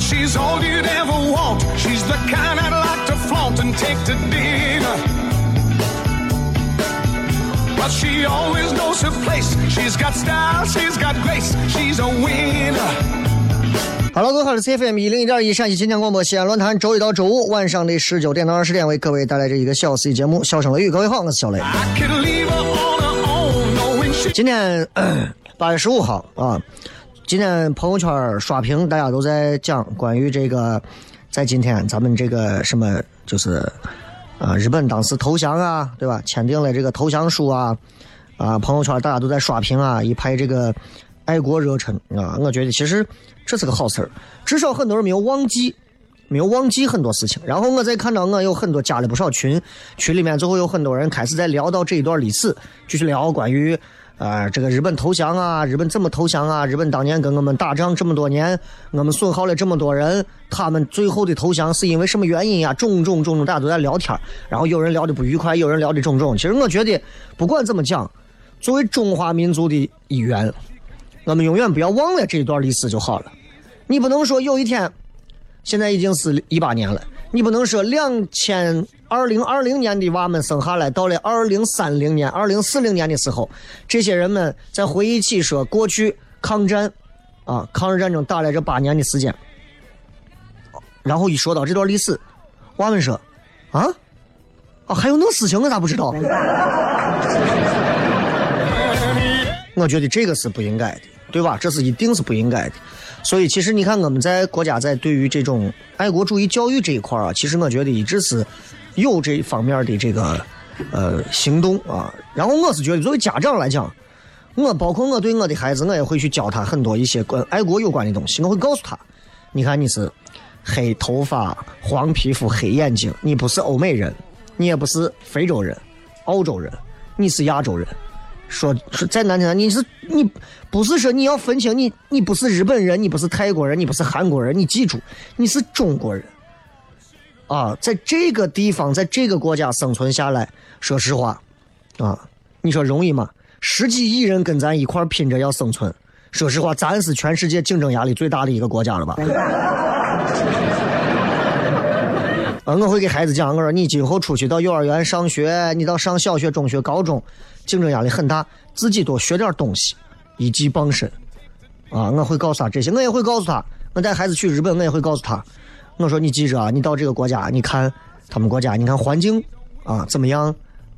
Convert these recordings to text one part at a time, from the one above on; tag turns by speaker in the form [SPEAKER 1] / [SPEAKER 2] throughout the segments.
[SPEAKER 1] She's all you'd ever want. She's the kind I'd like to flaunt and take to dinner. But she always knows her place. She's got style, she's got grace. She's a winner.
[SPEAKER 2] Hello，各位好，我是 CFM 一零一点一陕西秦腔广播西安论坛，周一到周五晚上的十九点到二十点为各位带来这一个小 C 节目《笑声雷雨》。各位好，我是小雷。今天八月十五号啊，今天朋友圈刷屏，大家都在讲关于这个，在今天咱们这个什么就是啊，日本当时投降啊，对吧？签订了这个投降书啊，啊，朋友圈大家都在刷屏啊，一拍这个爱国热忱啊，我觉得其实这是个好事儿，至少很多人没有忘记。没有忘记很多事情，然后我再看到我有很多加了不少群，群里面最后有很多人开始在聊到这一段历史，继续聊关于啊、这个日本投降啊，日本怎么投降啊，日本当年跟我们打仗这么多年，我们损耗了这么多人，他们最后的投降是因为什么原因呀？种种种种，大家都在聊天然后有人聊的不愉快，有人聊的种种。其实我觉得不管怎么讲，作为中华民族的一员，我们永远不要忘了这一段历史就好了。你不能说有一天。现在已经是一八年了，你不能说两千二零二零年的娃们生下来，到了二零三零年、二零四零年的时候，这些人们在回忆起说过去抗战，啊，抗日战争打了这八年的时间，然后一说到这段历史，娃们说，啊，啊，还有那事情我咋不知道？我觉得这个是不应该的，对吧？这是一定是不应该的。所以，其实你看，我们在国家在对于这种爱国主义教育这一块啊，其实我觉得一直是有这方面的这个呃行动啊。然后，我是觉得作为家长来讲，我包括我对我的孩子，我也会去教他很多一些关爱国有关的东西。我会告诉他，你看你是黑头发、黄皮肤、黑眼睛，你不是欧美人，你也不是非洲人、澳洲人，你是亚洲人。说说再难听，你是你不是说你要分清你你不是日本人，你不是泰国人，你不是韩国人，你记住你是中国人啊，在这个地方，在这个国家生存下来，说实话啊，你说容易吗？十几亿人跟咱一块拼着要生存，说实话，咱是全世界竞争压力最大的一个国家了吧？啊，我会给孩子讲，我说你今后出去到幼儿园上学，你到上小学、中学、高中，竞争压力很大，自己多学点东西，一技傍身。啊，我会告诉他这些，我也会告诉他，我带孩子去日本，我也会告诉他，我说你记着啊，你到这个国家，你看他们国家，你看环境啊怎么样，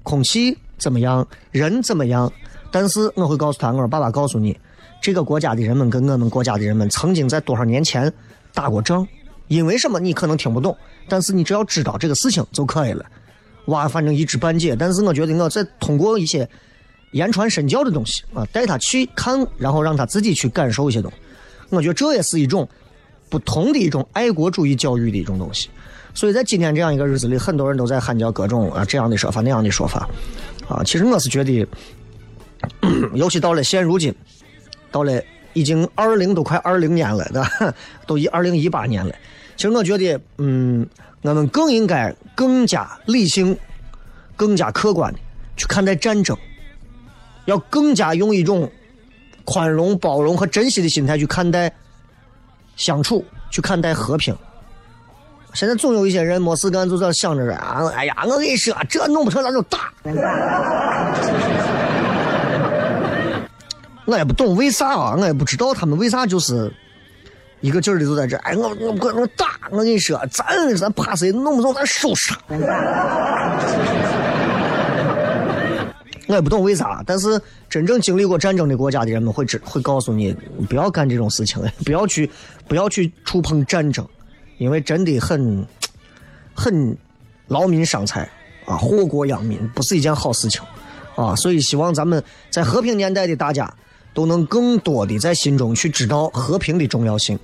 [SPEAKER 2] 空气怎么样，人怎么样，但是我会告诉他，我说爸爸告诉你，这个国家的人们跟我们国家的人们曾经在多少年前打过仗，因为什么你可能听不懂。但是你只要知道这个事情就可以了。娃反正一知半解，但是我觉得我在通过一些言传身教的东西啊，带他去看，然后让他自己去感受一些东西。我觉得这也是一种不同的一种爱国主义教育的一种东西。所以在今天这样一个日子里，很多人都在喊叫各种啊这样的说法那样的说法啊。其实我是觉得，尤其到了现如今，到了已经二零都快二零年了，对吧？都一二零一八年了。其实我觉得，嗯，我们更应该更加理性、更加客观的去看待战争，要更加用一种宽容、包容和珍惜的心态去看待相处，去看待和平。现在总有一些人没事干就在想着啊，哎呀，我跟你说，这弄不成咱就打。我也不懂为啥啊，我也不知道他们为啥就是一个劲儿的就在这，哎，我我我我打，我跟你说，咱咱怕谁，弄不成咱收拾。我也不懂为啥，但是真正经历过战争的国家的人们会知会告诉你，不要干这种事情，不要去不要去触碰战争，因为真的很很劳民伤财啊，祸国殃民，不是一件好事情啊。所以希望咱们在和平年代的大家都能更多的在心中去知道和平的重要性，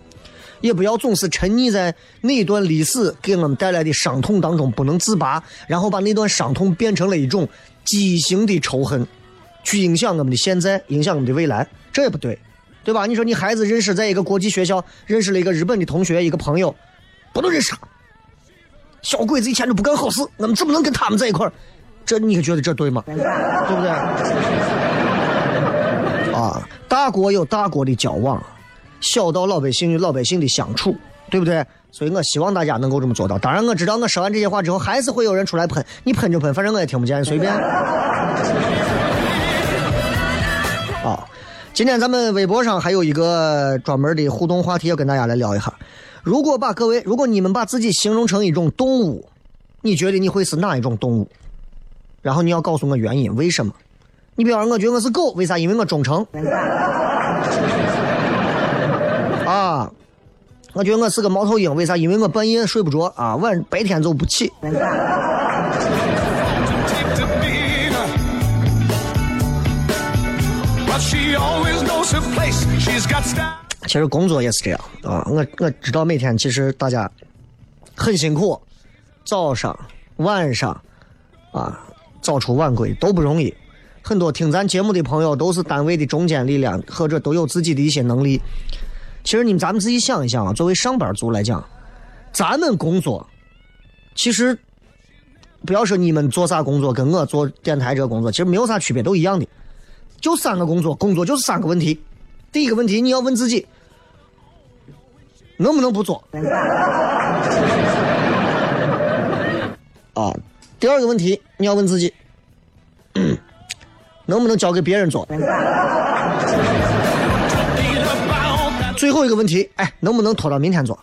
[SPEAKER 2] 也不要总是沉溺在那段历史给我们带来的伤痛当中不能自拔，然后把那段伤痛变成了一种畸形的仇恨，去影响我们的现在，影响我们的未来，这也不对，对吧？你说你孩子认识在一个国际学校认识了一个日本的同学，一个朋友，不能认识他，小鬼子以前就不干好事，我们怎么能跟他们在一块儿？这你可觉得这对吗？对不对？啊，大国有大国的交往，小到老百姓与老百姓的相处，对不对？所以我希望大家能够这么做到。当然，我知道我说完这些话之后，还是会有人出来喷，你喷就喷，反正我也听不见，随便。啊，今天咱们微博上还有一个专门的互动话题，要跟大家来聊一下。如果把各位，如果你们把自己形容成一种动物，你觉得你会是哪一种动物？然后你要告诉我原因，为什么？你比方说，我觉得我是狗，为啥？因为我忠诚。啊，我觉得我是个猫头鹰，为啥？因为我半夜睡不着啊，晚白天就不起。其实工作也是这样啊，我我知道每天其实大家很辛苦，早上、晚上啊，早出晚归都不容易。很多听咱节目的朋友都是单位的中坚力量，或者都有自己的一些能力。其实你们咱们自己想一想啊，作为上班族来讲，咱们工作其实不要说你们做啥工作，跟我做电台这个工作其实没有啥区别，都一样的，就三个工作，工作就是三个问题。第一个问题，你要问自己，能不能不做？啊，第二个问题，你要问自己，能不能交给别人做？最后一个问题，哎，能不能拖到明天做？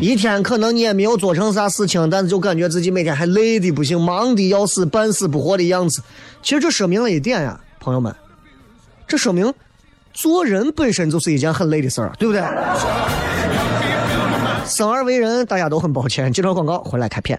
[SPEAKER 2] 一天可能你也没有做成啥事情，但是就感觉自己每天还累的不行，忙的要死，半死不活的样子。其实这说明了一点呀，朋友们，这说明做人本身就是一件很累的事儿，对不对？生而为人，大家都很抱歉。接着广告，回来开片。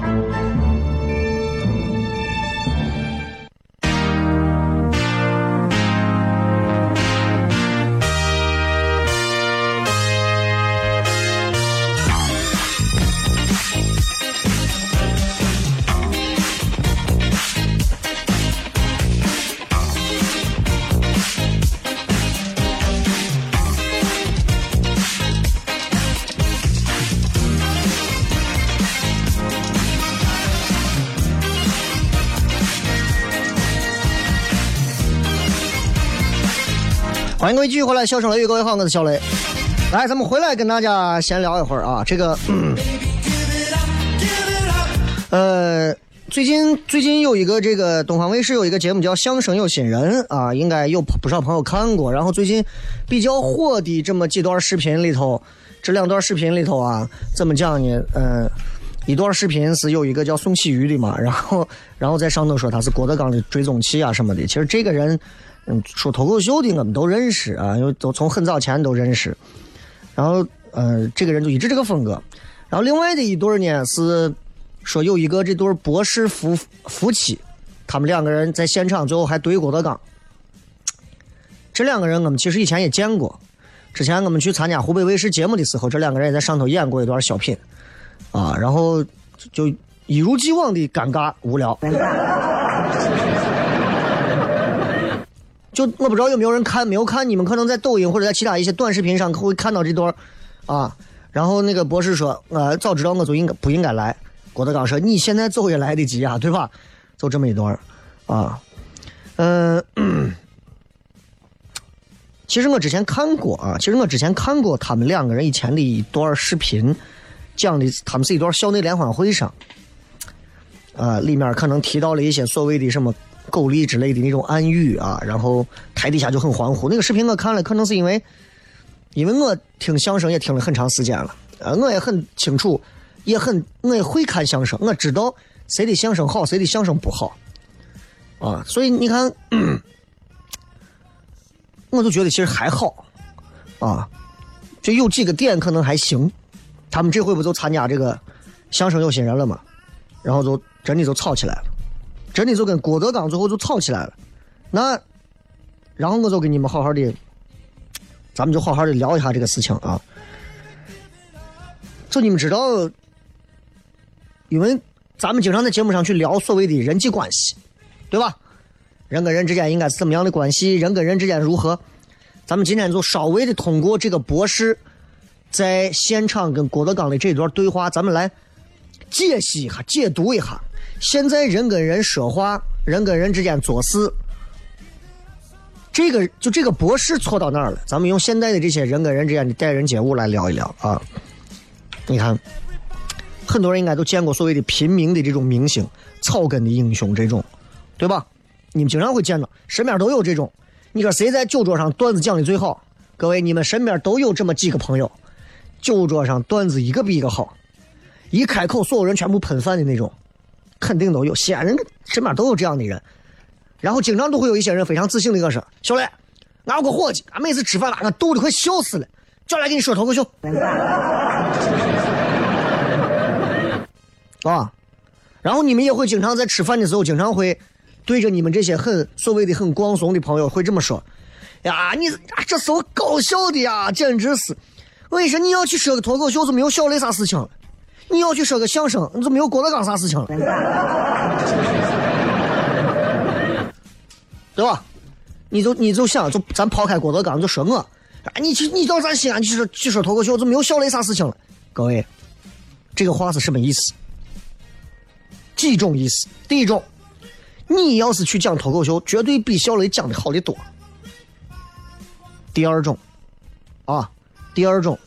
[SPEAKER 2] 迎各位继续回来，笑声雷雨，各位好，我是小雷。来，咱们回来跟大家闲聊一会儿啊。这个，嗯、呃，最近最近有一个这个东方卫视有一个节目叫《相声有新人》啊，应该有不少朋友看过。然后最近比较火的这么几段视频里头，这两段视频里头啊，怎么讲呢？嗯、一段视频是有一个叫宋喜瑜的嘛，然后然后在上头说他是郭德纲的追踪器啊什么的。其实这个人，嗯，说脱口秀的我们都认识啊，因为都从很早前都认识。然后呃，这个人就一直这个风格。然后另外的一对儿呢是说有一个这对博士夫夫妻，他们两个人在现场最后还怼郭德纲。这两个人我们其实以前也见过，之前我们去参加湖北卫视节目的时候，这两个人也在上头演过一段小品，啊，然后就一如既往的尴尬无聊。就我不知道有没有人看，没有看，你们可能在抖音或者在其他一些短视频上会看到这段啊。然后那个博士说：“呃，早知道我就应该不应该来。”郭德纲说：“你现在走也来得及啊，对吧？”就这么一段啊，嗯、其实我之前看过啊，其实我之前看过他们两个人以前的一段视频，讲的他们是一段校内联欢会上，啊，里面可能提到了一些所谓的什么狗力之类的那种暗语啊，然后台底下就很欢呼。那个视频我看了，可能是因为，因为我听相声也听了很长时间了，呃，我也很清楚，也很我也会看相声，我知道谁的相声好，谁的相声不好，啊，所以你看，我就觉得其实还好，啊，就有几个点可能还行。他们这回不就参加这个相声有新人了吗，然后就真的就吵起来了。真的就跟郭德纲最后就吵起来了。那，然后我就跟你们好好的，咱们就好好的聊一下这个事情啊。就你们知道，因为咱们经常在节目上去聊所谓的人际关系，对吧？人跟人之间应该是怎么样的关系？人跟人之间如何？咱们今天就稍微的通过这个博士在现场跟郭德纲的这段对话，咱们来解析一下、解读一下。现在人跟人说话，人跟人之间做事，这个就这个博士错到哪儿了？咱们用现在的这些人跟人之间的待人接物来聊一聊啊。你看，很多人应该都见过所谓的平民的这种明星、草根的英雄这种，对吧？你们经常会见到，身边都有这种。你说谁在酒桌上段子讲的最好？各位，你们身边都有这么几个朋友，酒桌上段子一个比一个好，一开口所有人全部喷饭的那种。肯定都有，西安人身边都有这样的人，然后经常都会有一些人非常自信的跟我说：“小雷，俺有个伙计，俺每次吃饭把俺逗得快笑死了，叫来给你说脱口秀。”啊，然后你们也会经常在吃饭的时候，经常会对着你们这些很所谓的很光怂的朋友会这么说：“呀，你啊这是我搞笑的呀，简直是！我跟你说，你要去说个脱口秀，就没有小雷啥事情了。”你要去说个相声，你就没有郭德纲啥事情了，对吧？你就你就想，就咱抛开郭德纲，就说我，啊，你去你到咱西安去说去说脱口秀，就没有笑雷啥事情了。各位，这个话是什么意思？几种意思？第一种，你要是去讲脱口秀，绝对比小雷讲的好的多。第二种，啊，第二种，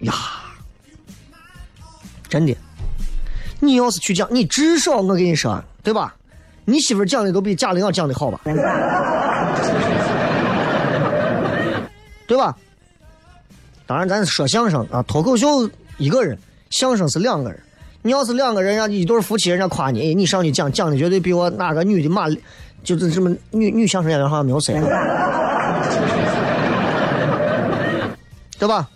[SPEAKER 2] 呀。真的，你要是去讲，你至少我跟你说，对吧？你媳妇讲的都比贾玲要讲的好吧？对吧？当然，咱说相声啊，脱口秀一个人，相声是两个人。你要是两个人，人家一对夫妻，人家夸你，你上去讲，讲的绝对比我哪个女的马，就是什么女女相声演员好像没有谁，对吧？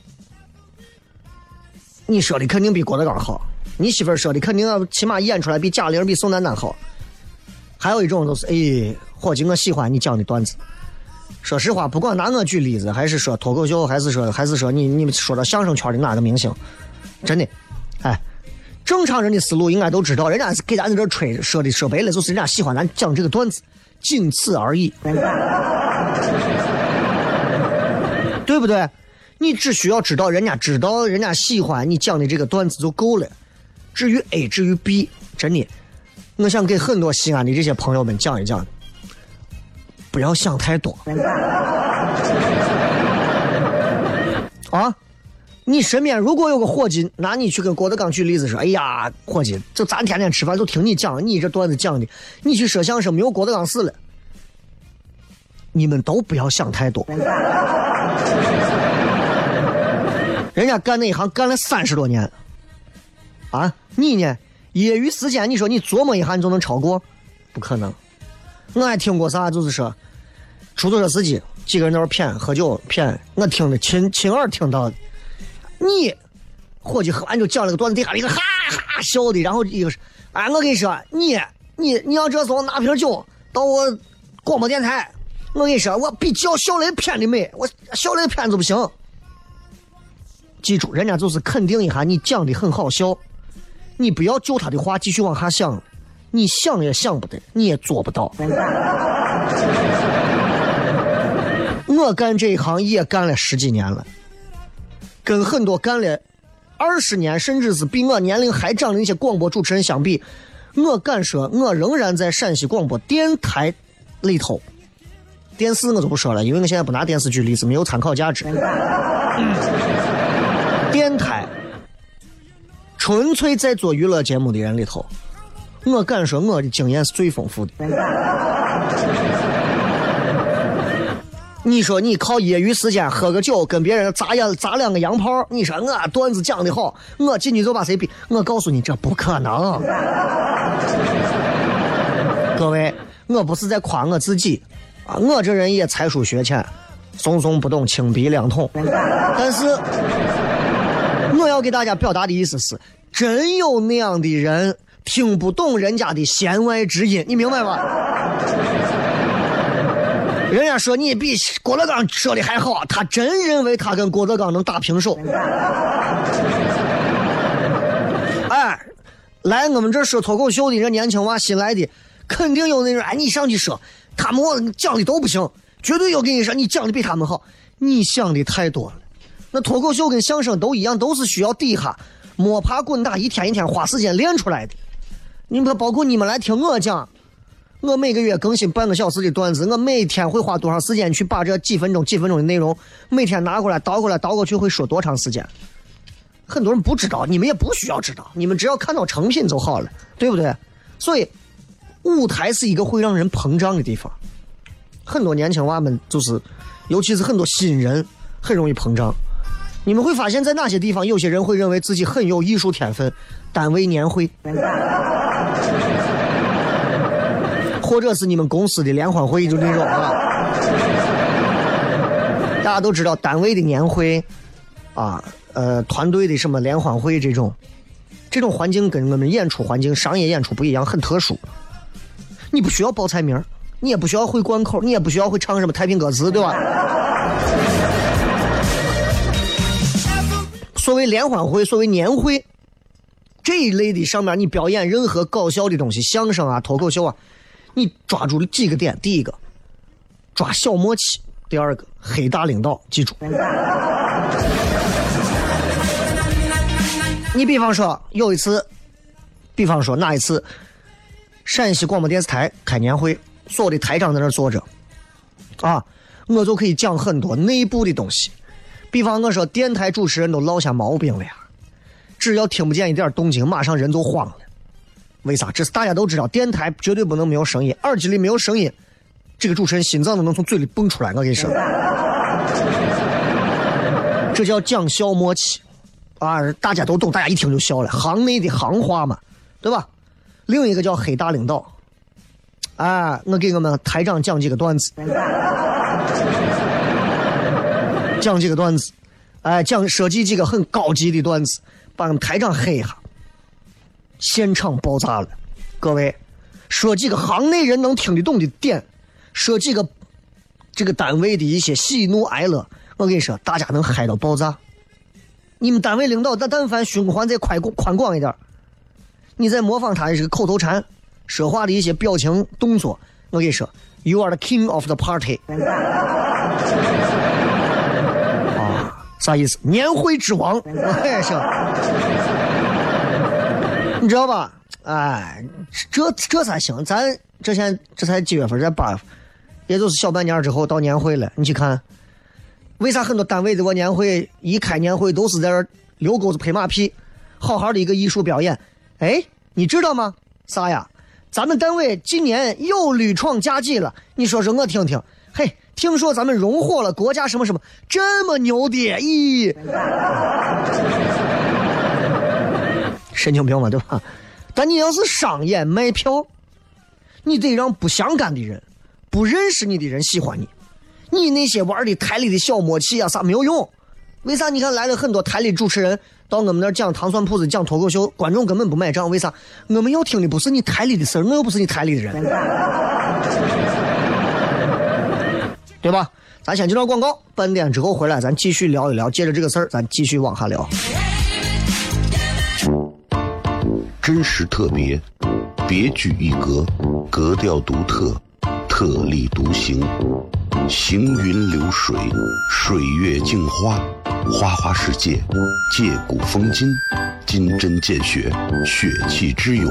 [SPEAKER 2] 你说的肯定比郭德纲好，你媳妇儿说的肯定要起码演出来比贾玲、比宋丹丹好。还有一种就是，哎，伙计，我喜欢你讲的段子。说实话，不管拿我举例子，还是说脱口秀，还是说还是说你你们说到相声圈的哪个明星，真的，哎，正常人的思路应该都知道，人家给咱在这吹，说的说白了就是人家喜欢咱讲这个段子，仅此而已，对不对？你只需要知道人家知道人家喜欢你讲的这个段子就够了。至于 A，至于 B，真的，我想给很多西安的这些朋友们讲一讲。不要想太多。啊，你身边如果有个伙计，拿你去跟郭德纲举例子说：“哎呀，伙计，就咱天天吃饭就听你讲，你这段子讲的，你去说相声没有郭德纲死了。”你们都不要想太多。人家干那一行干了三十多年，啊，你呢？业余时间，你说你琢磨一下，你就能超过？不可能。我还听过啥，就是说，出租车司机几个人在那谝喝酒谝，我听着亲亲耳听到的。你伙计喝完就讲了个段子，底下一个哈哈笑的，然后一个是，哎，我跟你说，你你你要这时候拿瓶酒到我广播电台，我跟你说，我比叫小雷谝的美，我小雷谝子不行。记住，人家就是肯定一下你讲的很好笑，你不要就他的话继续往下想，你想也想不得，你也做不到。我干这一行也干了十几年了，跟很多干了二十年甚至是比我年龄还长的那些广播主持人相比，我敢说，我仍然在陕西广播电台里头。电视我就不说了，因为我现在不拿电视剧例子，没有参考价值。电台纯粹在做娱乐节目的人里头，我敢说我的经验是最丰富的。你说你靠业余时间喝个酒，跟别人砸两砸两个洋炮，你说我段子讲的好，我进去就把谁比？我告诉你，这不可能。各位，我不是在夸我自己啊，我这人也才疏学浅，怂怂不懂青鼻两桶。但是我要给大家表达的意思是，真有那样的人听不懂人家的弦外之音，你明白吗？人家说你比郭德纲说的还好，他真认为他跟郭德纲能打平手。哎，来我们这说脱口秀的这年轻娃新来的，肯定有那种哎，你上去说，他们讲的都不行，绝对有跟你说你讲的比他们好。你想的太多了，那脱口秀跟相声都一样，都是需要底下摸爬滚打，一天一天花时间练出来的。你们包括你们来听我讲。我每个月更新半个小时的段子，我每天会花多长时间去把这几分钟、几分钟的内容每天拿过来倒过来倒过去，会说多长时间？很多人不知道，你们也不需要知道，你们只要看到成品就好了，对不对？所以，舞台是一个会让人膨胀的地方。很多年轻娃们就是，尤其是很多新人，很容易膨胀。你们会发现在哪些地方，有些人会认为自己很有艺术天分，单位年会。或者是你们公司的联欢会，就那种啊，大家都知道单位的年会，啊，呃，团队的什么联欢会这种，这种环境跟我们演出环境、商业演出不一样，很特殊。你不需要报菜名，你也不需要会贯口，你也不需要会唱什么太平歌词，对吧？所谓联欢会，所谓年会，这一类的上面，你表演任何搞笑的东西，相声啊，脱口秀啊。你抓住了几个点？第一个，抓小默契；第二个，黑大领导。记住，你比方说有一次，比方说哪一次，陕西广播电视台开年会，所有的台长在那坐着，啊，我就可以讲很多内部的东西。比方我说，电台主持人都落下毛病了呀，只要听不见一点动静，马上人就慌了。为啥？这是大家都知道，电台绝对不能没有声音，耳机里没有声音，这个主持人心脏都能从嘴里蹦出来。我跟你说，这叫讲笑默契啊！大家都懂，大家一听就笑了，行内的行话嘛，对吧？另一个叫黑大领导，哎，我给我们台长讲几个段子，讲几个段子，哎，讲设计几个很高级的段子，把台长黑一下。现场爆炸了，各位，说几个行内人能听得懂的点，说几个这个单位的一些喜怒哀乐，我跟你说，大家能嗨到爆炸。你们单位领导，但但凡胸怀再宽宽广一点，你再模仿他的这个口头禅、说话的一些表情动作，我跟你说，You are the king of the party。啥意思？年会之王，我也是。你知道吧？哎，这这才行。咱这现在这才几月份？在八月，也就是小半年之后到年会了，你去看，为啥很多单位的我年会一开年会都是在这儿溜沟子拍马屁，好好的一个艺术表演？哎，你知道吗？啥呀？咱们单位今年又屡创佳绩了，你说说我听听。听说咱们荣获了国家什么什么，这么牛的？咦，神经病嘛，对吧？但你要是商演卖票，你得让不相干的人、不认识你的人喜欢你。你那些玩的台里的小默契啊啥没有用。为啥？你看来了很多台里主持人到我们那儿讲糖蒜铺子、讲脱口秀，观众根本不买账。为啥？我们要听的不是你台里的事儿，我又不是你台里的人，对吧？咱先接段广告，半点之后回来，咱继续聊一聊。接着这个事儿，咱继续往下聊。
[SPEAKER 3] 真实特别，别具一格，格调独特，特立独行，行云流水，水月镜花，花花世界，借古风今，金针见血，血气之勇，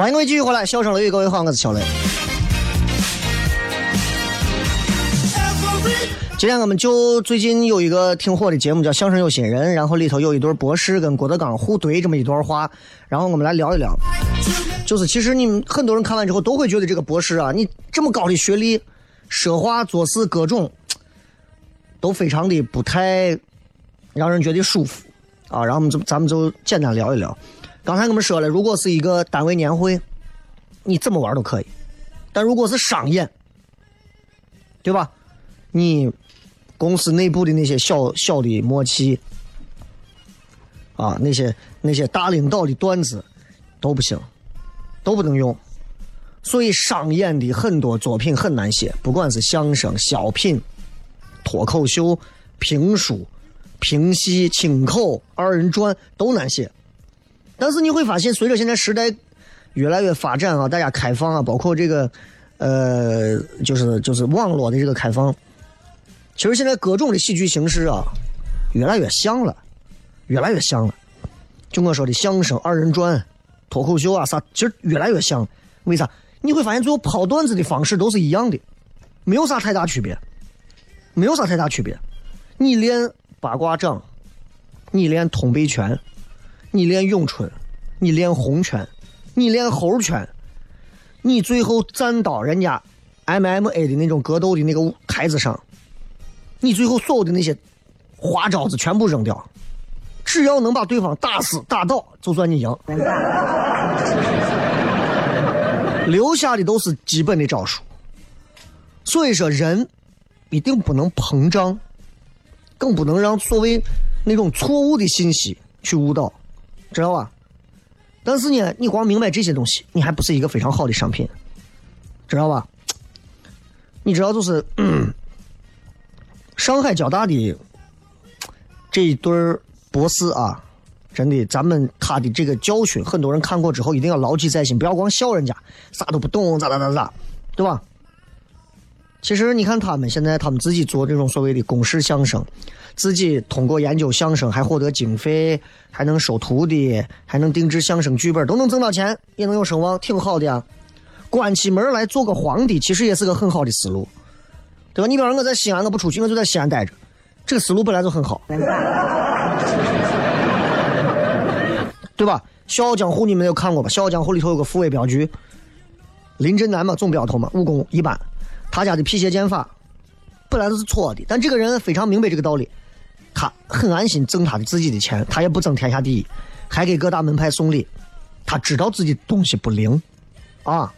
[SPEAKER 2] 欢迎各位继续回来，笑声雷雨，各位好，我是小雷。今天我们就最近有一个挺火的节目叫《相声有新人》，然后里头有一对博士跟郭德纲互怼这么一段话，然后我们来聊一聊。就是其实你们很多人看完之后都会觉得这个博士啊，你这么高的学历，说话做事各种都非常的不太让人觉得舒服啊。然后我们就咱们就简单聊一聊。刚才我们说了，如果是一个单位年会，你怎么玩都可以；但如果是商演，对吧？你公司内部的那些小小的默契啊，那些那些大领导的段子都不行，都不能用。所以商演的很多作品很难写，不管是相声、小品、脱口秀、评书、评戏、清口、二人转都难写。但是你会发现，随着现在时代越来越发展啊，大家开放啊，包括这个呃，就是就是网络的这个开放，其实现在各种的喜剧形式啊，越来越像了，越来越像了。就我说的相声、二人转、脱口秀啊啥，其实越来越像。为啥？你会发现最后抛段子的方式都是一样的，没有啥太大区别，没有啥太大区别。你练八卦掌，你练通背拳。你练咏春，你练红拳，你练猴拳，你最后站到人家 MMA 的那种格斗的那个台子上，你最后所有的那些花招子全部扔掉，只要能把对方打死打倒，就算你赢。留下的都是基本的招数。所以说，人一定不能膨胀，更不能让所谓那种错误的信息去误导。知道吧？但是呢，你光明白这些东西，你还不是一个非常好的商品，知道吧？你知道，就是、嗯上海交大的这一对博士啊，真的，咱们他的这个教训，很多人看过之后一定要牢记在心，不要光笑人家啥都不懂，咋咋咋咋，对吧？其实你看他们现在，他们自己做这种所谓的公式相声，自己通过研究相声还获得经费，还能收徒弟，还能定制相声剧本，都能挣到钱，也能有声望，挺好的呀。关起门来做个皇帝，其实也是个很好的思路，对吧？你比方我在西安，我不出去，我就在西安待着，这个思路本来就很好，对吧？《笑傲江湖》你们有看过吧？《笑傲江湖》里头有个副卫镖局，林震南嘛，总镖头嘛，武功一般，他家的辟邪剑法本来都是错的，但这个人非常明白这个道理，他很安心挣他的自己的钱，他也不争天下第一，还给各大门派送礼，他知道自己东西不灵，啊，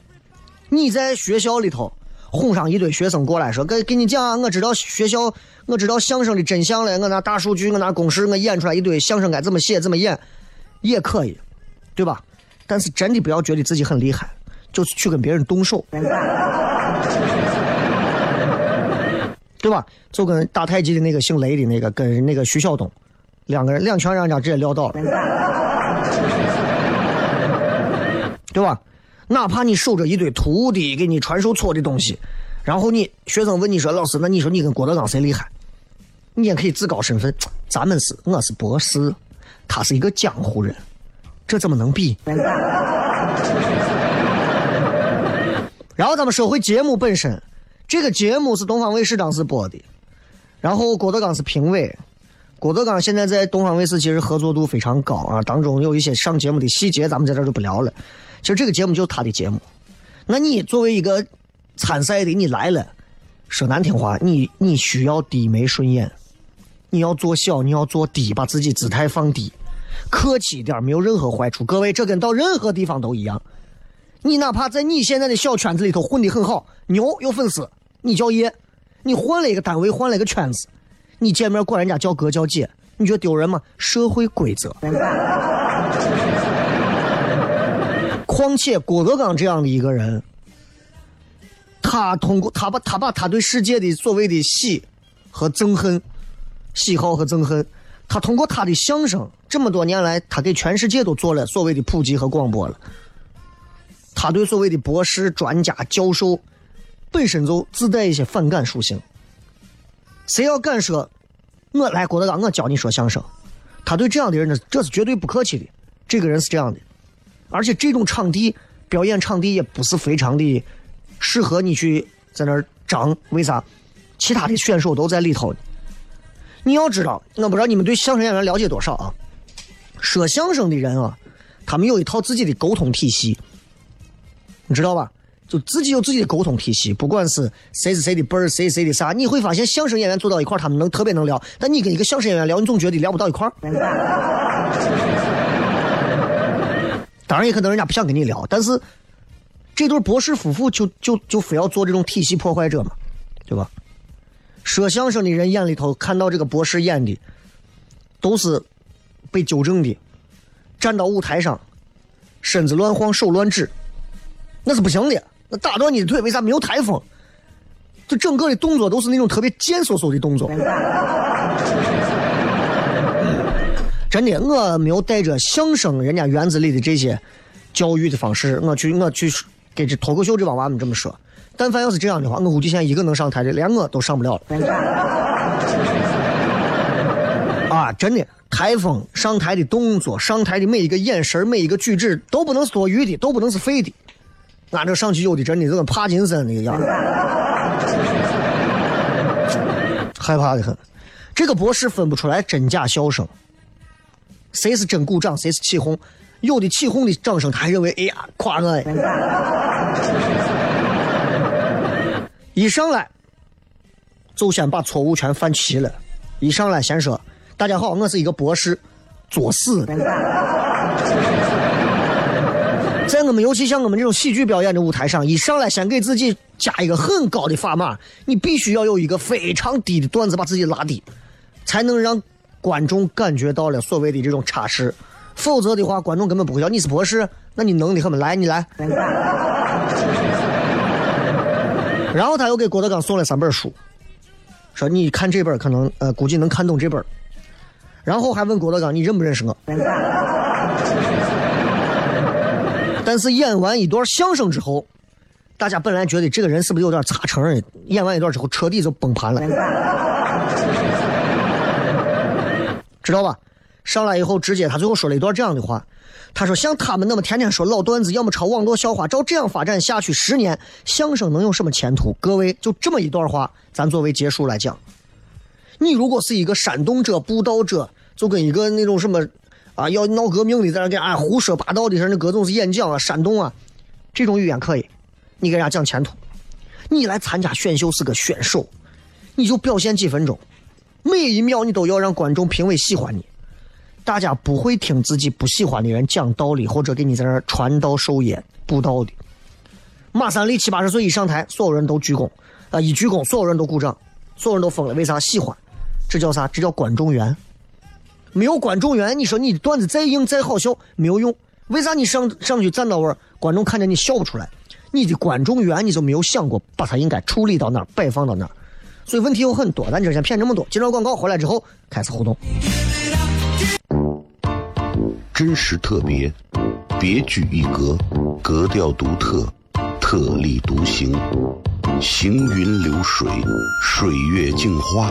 [SPEAKER 2] 你在学校里头哄上一堆学生过来说，给给你讲啊，我知道学校，我知道相声的真相了，我拿大数据，我拿公式，我演出来一堆相声该怎么写怎么演，也可以，对吧？但是真的不要觉得自己很厉害，就是去跟别人动手，对吧？就跟打太极的那个姓雷的那个跟那个徐晓东，两个人两拳让人家直接撂倒了，对吧？哪怕你守着一堆徒弟给你传授错的东西，然后你学生问你说老师，那你说你跟郭德纲谁厉害？你也可以自告身份，咱们是我是博士，他是一个江湖人，这怎么能比？然后咱们说回节目本身，这个节目是东方卫视当时播的，然后郭德纲是评委。郭德纲现在在东方卫视其实合作度非常高啊，当中有一些上节目的细节，咱们在这就不聊了。其实这个节目就是他的节目，那你作为一个参赛的，你来了，说难听话，你你需要低眉顺眼，你要做小，你要做低，把自己姿态放低，客气一点，没有任何坏处。各位，这跟到任何地方都一样。你哪怕在你现在的小圈子里头混得很好，牛有粉丝，你叫爷；你换了一个单位，换了一个圈子，你见面管人家叫哥叫姐，你觉得丢人吗？社会规则。况且郭德纲这样的一个人，他通过他把他把他对世界的所谓的喜和憎恨、喜好和憎恨，他通过他的相声，这么多年来，他给全世界都做了所谓的普及和广播了。他对所谓的博士、专家、教授本身就自带一些反感属性。谁要敢说，我来郭德纲，我教你说相声，他对这样的人呢，这是绝对不客气的。这个人是这样的，而且这种场地表演场地也不是非常的适合你去在那儿张。为啥？其他的选手都在里头。你要知道，我不知道你们对相声演员了解多少啊？说相声的人啊，他们有一套自己的沟通体系。你知道吧？就自己有自己的沟通体系，不管是谁是谁的辈儿，谁谁的啥，你会发现相声演员坐到一块儿，他们能特别能聊，但你跟一个相声演员聊，你总觉得聊不到一块儿。当然，也可能人家不想跟你聊，但是这对博士夫妇就就就非要做这种体系破坏者嘛，对吧？说相声的人眼里头看到这个博士演的，都是被纠正的，站到舞台上，身子乱晃，手乱指。那是不行的，那打断你的腿，为啥没有台风？就整个的动作都是那种特别贱嗖嗖的动作。真的，我没有带着相声人家园子里的这些教育的方式，我去我去给这脱口秀这帮娃们这么说。但凡要是这样的话，我估计现在一个能上台的，连我都上不了了。啊，真的，台风上台的动作，上台的每一个眼神，每一个举止，都不能是多余的，都不能是废的。俺这上去有的真的就跟帕金森那个样，害怕的很。这个博士分不出来真假笑声，谁是真鼓掌，谁是起哄。有的起哄的掌声，他还认为哎呀夸我。一上来就先把错误全犯齐了，一上来先说大家好，我是一个博士，作死。在我们尤其像我们这种喜剧表演的舞台上，一上来先给自己加一个很高的砝码，你必须要有一个非常低的段子把自己拉低，才能让观众感觉到了所谓的这种差势。否则的话，观众根本不会要你是博士，那你能的很吗？来，你来。然后他又给郭德纲送了三本书，说你看这本可能呃估计能看懂这本。然后还问郭德纲你认不认识我？但是演完一段相声之后，大家本来觉得这个人是不是有点差成？演完一段之后彻底就崩盘了，知道吧？上来以后直接他最后说了一段这样的话。他说：“像他们那么天天说老段子，要么抄网络笑话，照这样发展下去，十年相声能有什么前途？”各位，就这么一段话，咱作为结束来讲。你如果是一个煽动者、布道者，就跟一个那种什么啊要闹革命的，在那给啊胡说八道的，那各种是演讲啊、煽动啊，这种语言可以，你给人家讲前途。你来参加选秀是个选手，你就表现几分钟，每一秒你都要让观众评委喜欢你。大家不会听自己不喜欢的人讲道理，或者给你在那传道授业布道的。马三立七八十岁一上台，所有人都鞠躬，啊，一鞠躬，所有人都鼓掌，所有人都疯了。为啥喜欢？这叫啥？这叫观众缘。没有观众缘，你说你的段子再硬再好笑没有用。为啥你上上去站到位，观众看见你笑不出来？你的观众缘你就没有想过把它应该处理到哪儿，摆放到哪儿？所以问题有很多。咱今儿先骗这么多，接着广告回来之后开始互动。
[SPEAKER 3] 真实特别，别具一格，格调独特，特立独行，行云流水，水月镜花，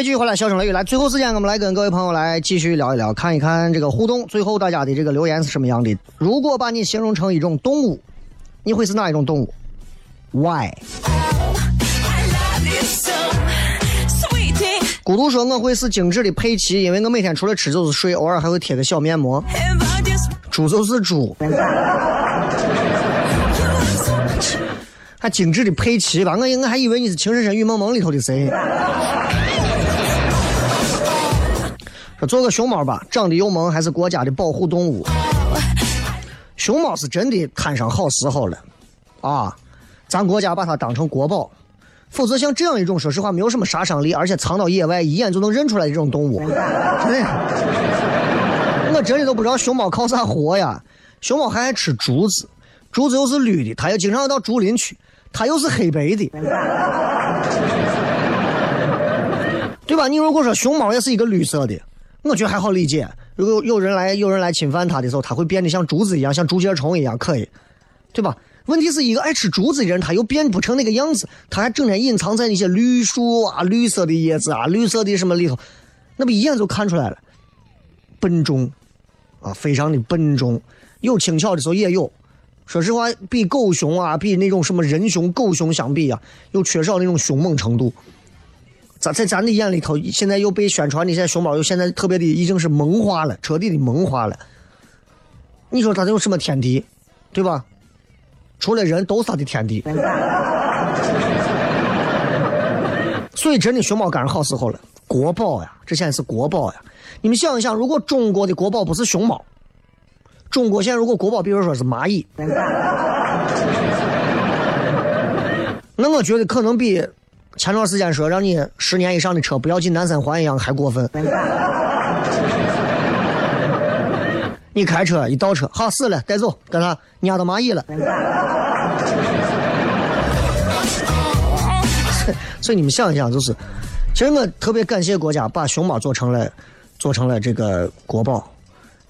[SPEAKER 2] 位继续回来，笑声雷雨来。最后时间，我们来跟各位朋友来继续聊一聊，看一看这个互动。最后大家的这个留言是什么样的？如果把你形容成一种动物，你会是哪一种动物？Why？孤独说我会是精致的佩奇，因为我每天除了吃就是睡，偶尔还会贴个小面膜。猪就是猪，还精致的佩奇吧？我我还以为你是《情深深雨蒙蒙》里头的谁。说做个熊猫吧，长得又萌，还是国家的保护动物。熊猫是真的摊上好时候了，啊，咱国家把它当成国宝，否则像这样一种说实话没有什么杀伤力，而且藏到野外一眼就能认出来的这种动物，真的，我真的都不知道熊猫靠啥活呀。熊猫还爱吃竹子，竹子又是绿的，它又经常到竹林去，它又是黑白的，对吧？你如果说熊猫也是一个绿色的，我觉得还好理解。如果有人来有人来侵犯它的时候，它会变得像竹子一样，像竹节虫一样，可以，对吧？问题是一个爱吃竹子的人，他又变不成那个样子，他还整天隐藏在那些绿树啊、绿色的叶子啊、绿色的什么里头，那不一眼就看出来了，笨重啊，非常的笨重。有轻巧的时候也有，说实话，比狗熊啊，比那种什么人熊、狗熊相比啊，又缺少那种凶猛程度。咱在咱的眼里头，现在又被宣传的，现在熊猫又现在特别的已经是萌化了，彻底的萌化了。你说它有什么天敌，对吧？除了人都是它的天敌。所以真的熊猫赶上好时候了，国宝呀，这现在是国宝呀。你们想一想，如果中国的国宝不是熊猫，中国现在如果国宝，比如说是蚂蚁，那我觉得可能比前段时间说让你十年以上的车不要进南三环一样还过分。你开车一倒车，好死了，带走，跟他压到蚂蚁了。所以你们想一想，就是，其实我特别感谢国家把熊猫做成了，做成了这个国宝，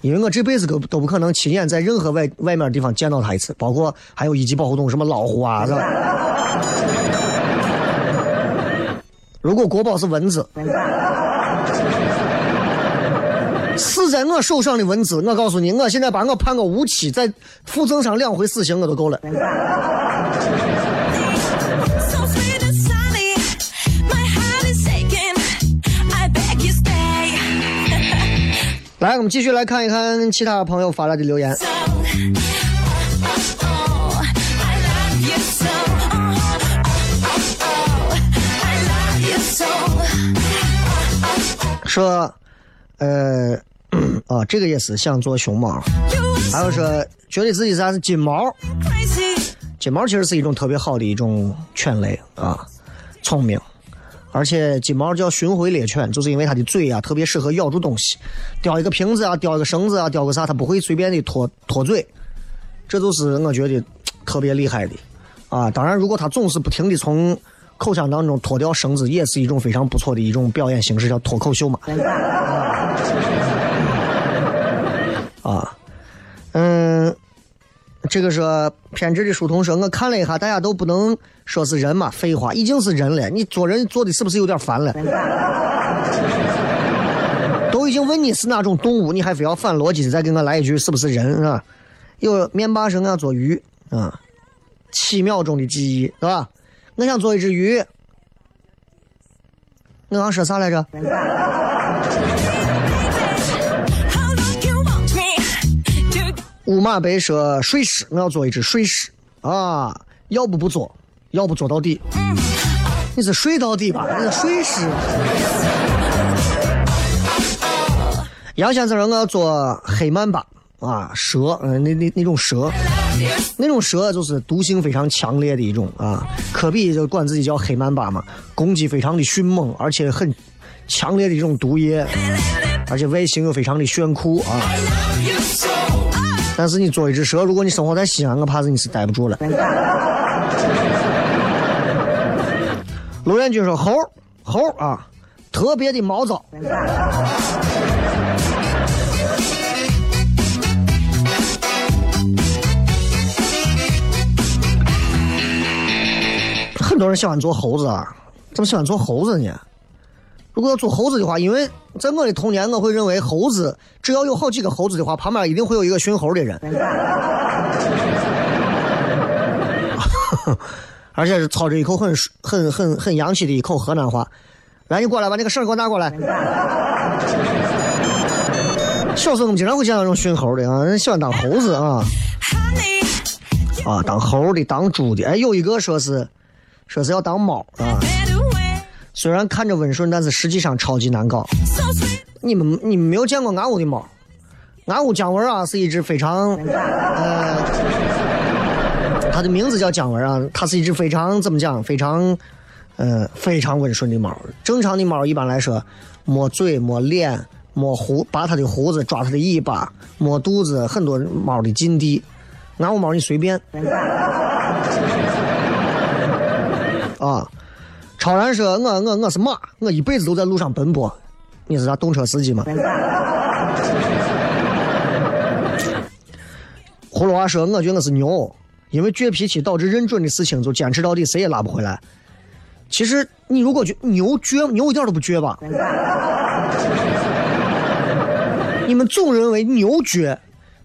[SPEAKER 2] 因为我这辈子都都不可能亲眼在任何外外面地方见到它一次，包括还有一级保护动物什么老虎啊，是吧？如果国宝是蚊子，死在我手上的蚊子，我告诉你，我现在把我判个无期，再附赠上两回死刑，我都够了。来，我们继续来看一看其他朋友发来的留言。说，呃，啊，这个也是想做熊猫，还有说觉得自己啥是金毛，金毛其实是一种特别好的一种犬类啊，聪明，而且金毛叫巡回猎犬，就是因为它的嘴啊特别适合咬住东西，叼一个瓶子啊，叼一个绳子啊，叼个啥，它不会随便的脱脱嘴，这就是我觉得特别厉害的啊。当然，如果它总是不停的从口腔当中脱掉绳子，也是一种非常不错的一种表演形式，叫脱口秀嘛。啊，嗯，这个说偏执的书童说，我看了一下，大家都不能说是人嘛，废话，已经是人了，你做人做的是不是有点烦了？都已经问你是哪种动物，你还非要反逻辑的再给我来一句是不是人啊？有面霸说我要做鱼啊，七秒钟的记忆是吧？我想做一只鱼，我刚说啥来着？乌马贝说睡狮，我要做一只睡狮啊！要不不做，要不做到底。你是睡到底吧？你是睡狮。杨先生我要做黑曼巴啊，蛇，嗯、那那那种蛇，那种蛇就是毒性非常强烈的一种啊。科比就管自己叫黑曼巴嘛，攻击非常的迅猛，而且很强烈的一种毒液，而且外形又非常的炫酷啊。但是你做一只蛇，如果你生活在西安，我怕是你是待不住了。罗元军说猴猴啊，特别的毛躁。多人喜欢做猴子啊，怎么喜欢做猴子呢？如果要做猴子的话，因为在我的童年，我会认为猴子只要有好几个猴子的话，旁边一定会有一个驯猴的人，而且是操着一口很很很很洋气的一口河南话。来，你过来，把那个绳给我拿过来。小时候我们经常会见到这种驯猴的啊，人喜欢当猴子啊啊，当猴的，当猪的。哎，有一个说是说是要当猫啊，虽然看着温顺，但是实际上超级难搞。你们你们没有见过俺屋的猫？俺屋姜文啊是一只非常呃，它的名字叫姜文啊，它是一只非常怎么讲？非常呃非常温顺的猫。正常的猫一般来说，摸嘴、摸脸、摸胡，拔它的胡子，抓它的尾巴，摸肚子，很多猫的禁地。俺屋猫你随便啊。超然说：“我我我是马，我一辈子都在路上奔波。你是啥动车司机吗？”葫芦娃说：“我觉得我是牛，因为倔脾气导致认准的事情就坚持到底，谁也拉不回来。其实你如果觉牛倔，牛一点都不倔吧？你们总认为牛倔，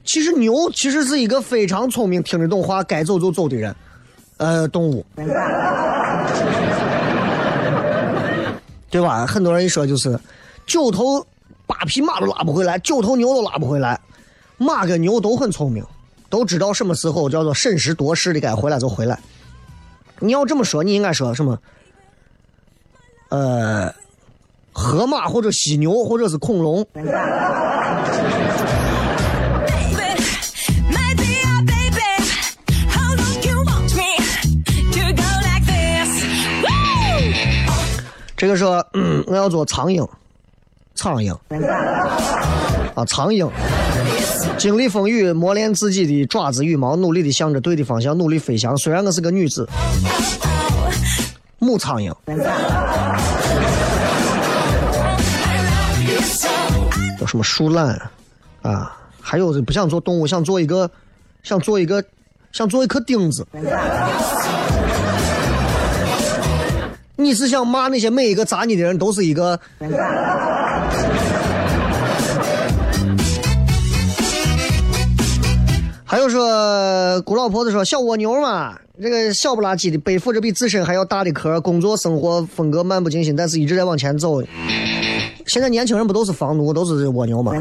[SPEAKER 2] 其实牛其实是一个非常聪明、听得懂话、该走就走的人，呃，动物。”对吧？很多人一说就是九头八匹马都拉不回来，九头牛都拉不回来。马跟牛都很聪明，都知道什么时候叫做审时度势的该回来就回来。你要这么说，你应该说什么？呃，河马或者犀牛或者是恐龙。这个说，嗯，我要做苍蝇，苍蝇啊，苍蝇。经历风雨，磨练自己的爪子羽毛，努力的向着对的方向努力飞翔。虽然我是个女子，母苍蝇。有什么树懒啊？还有不想做动物，想做一个，想做一个，想做一颗钉子。你是想骂那些每一个砸你的人都是一个？还有说，姑老婆子说小蜗牛嘛，这个小不拉几的，背负着比自身还要大的壳，工作生活风格漫不经心，但是一直在往前走。现在年轻人不都是房奴，都是蜗牛吗？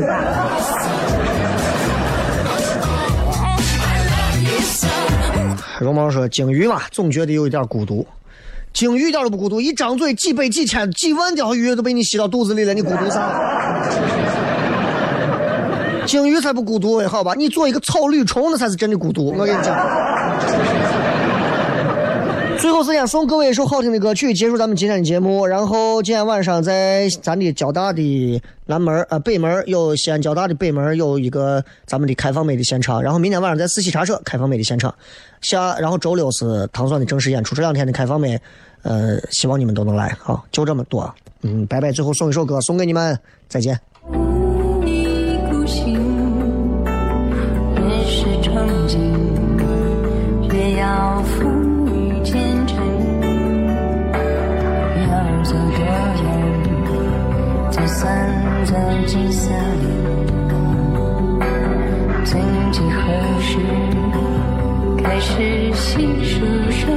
[SPEAKER 2] 绒毛说鲸鱼嘛，总觉得有一点孤独。鲸鱼一点都不孤独，一张嘴几百、几千、几万条鱼都被你吸到肚子里了，你孤独啥？鲸鱼才不孤独，好吧？你做一个草履虫，那才是真的孤独。我跟你讲。最后时间送各位一首好听的歌曲，结束咱们今天的节目。然后今天晚上在咱的交大的南门呃北门有西安交大的北门有一个咱们的开放美的现场。然后明天晚上在四喜茶社开放美的现场。下然后周六是糖蒜的正式演出。这两天的开放美，呃，希望你们都能来。好，就这么多。嗯，拜拜。最后送一首歌送给你们，再见。
[SPEAKER 4] 何时，开始细数。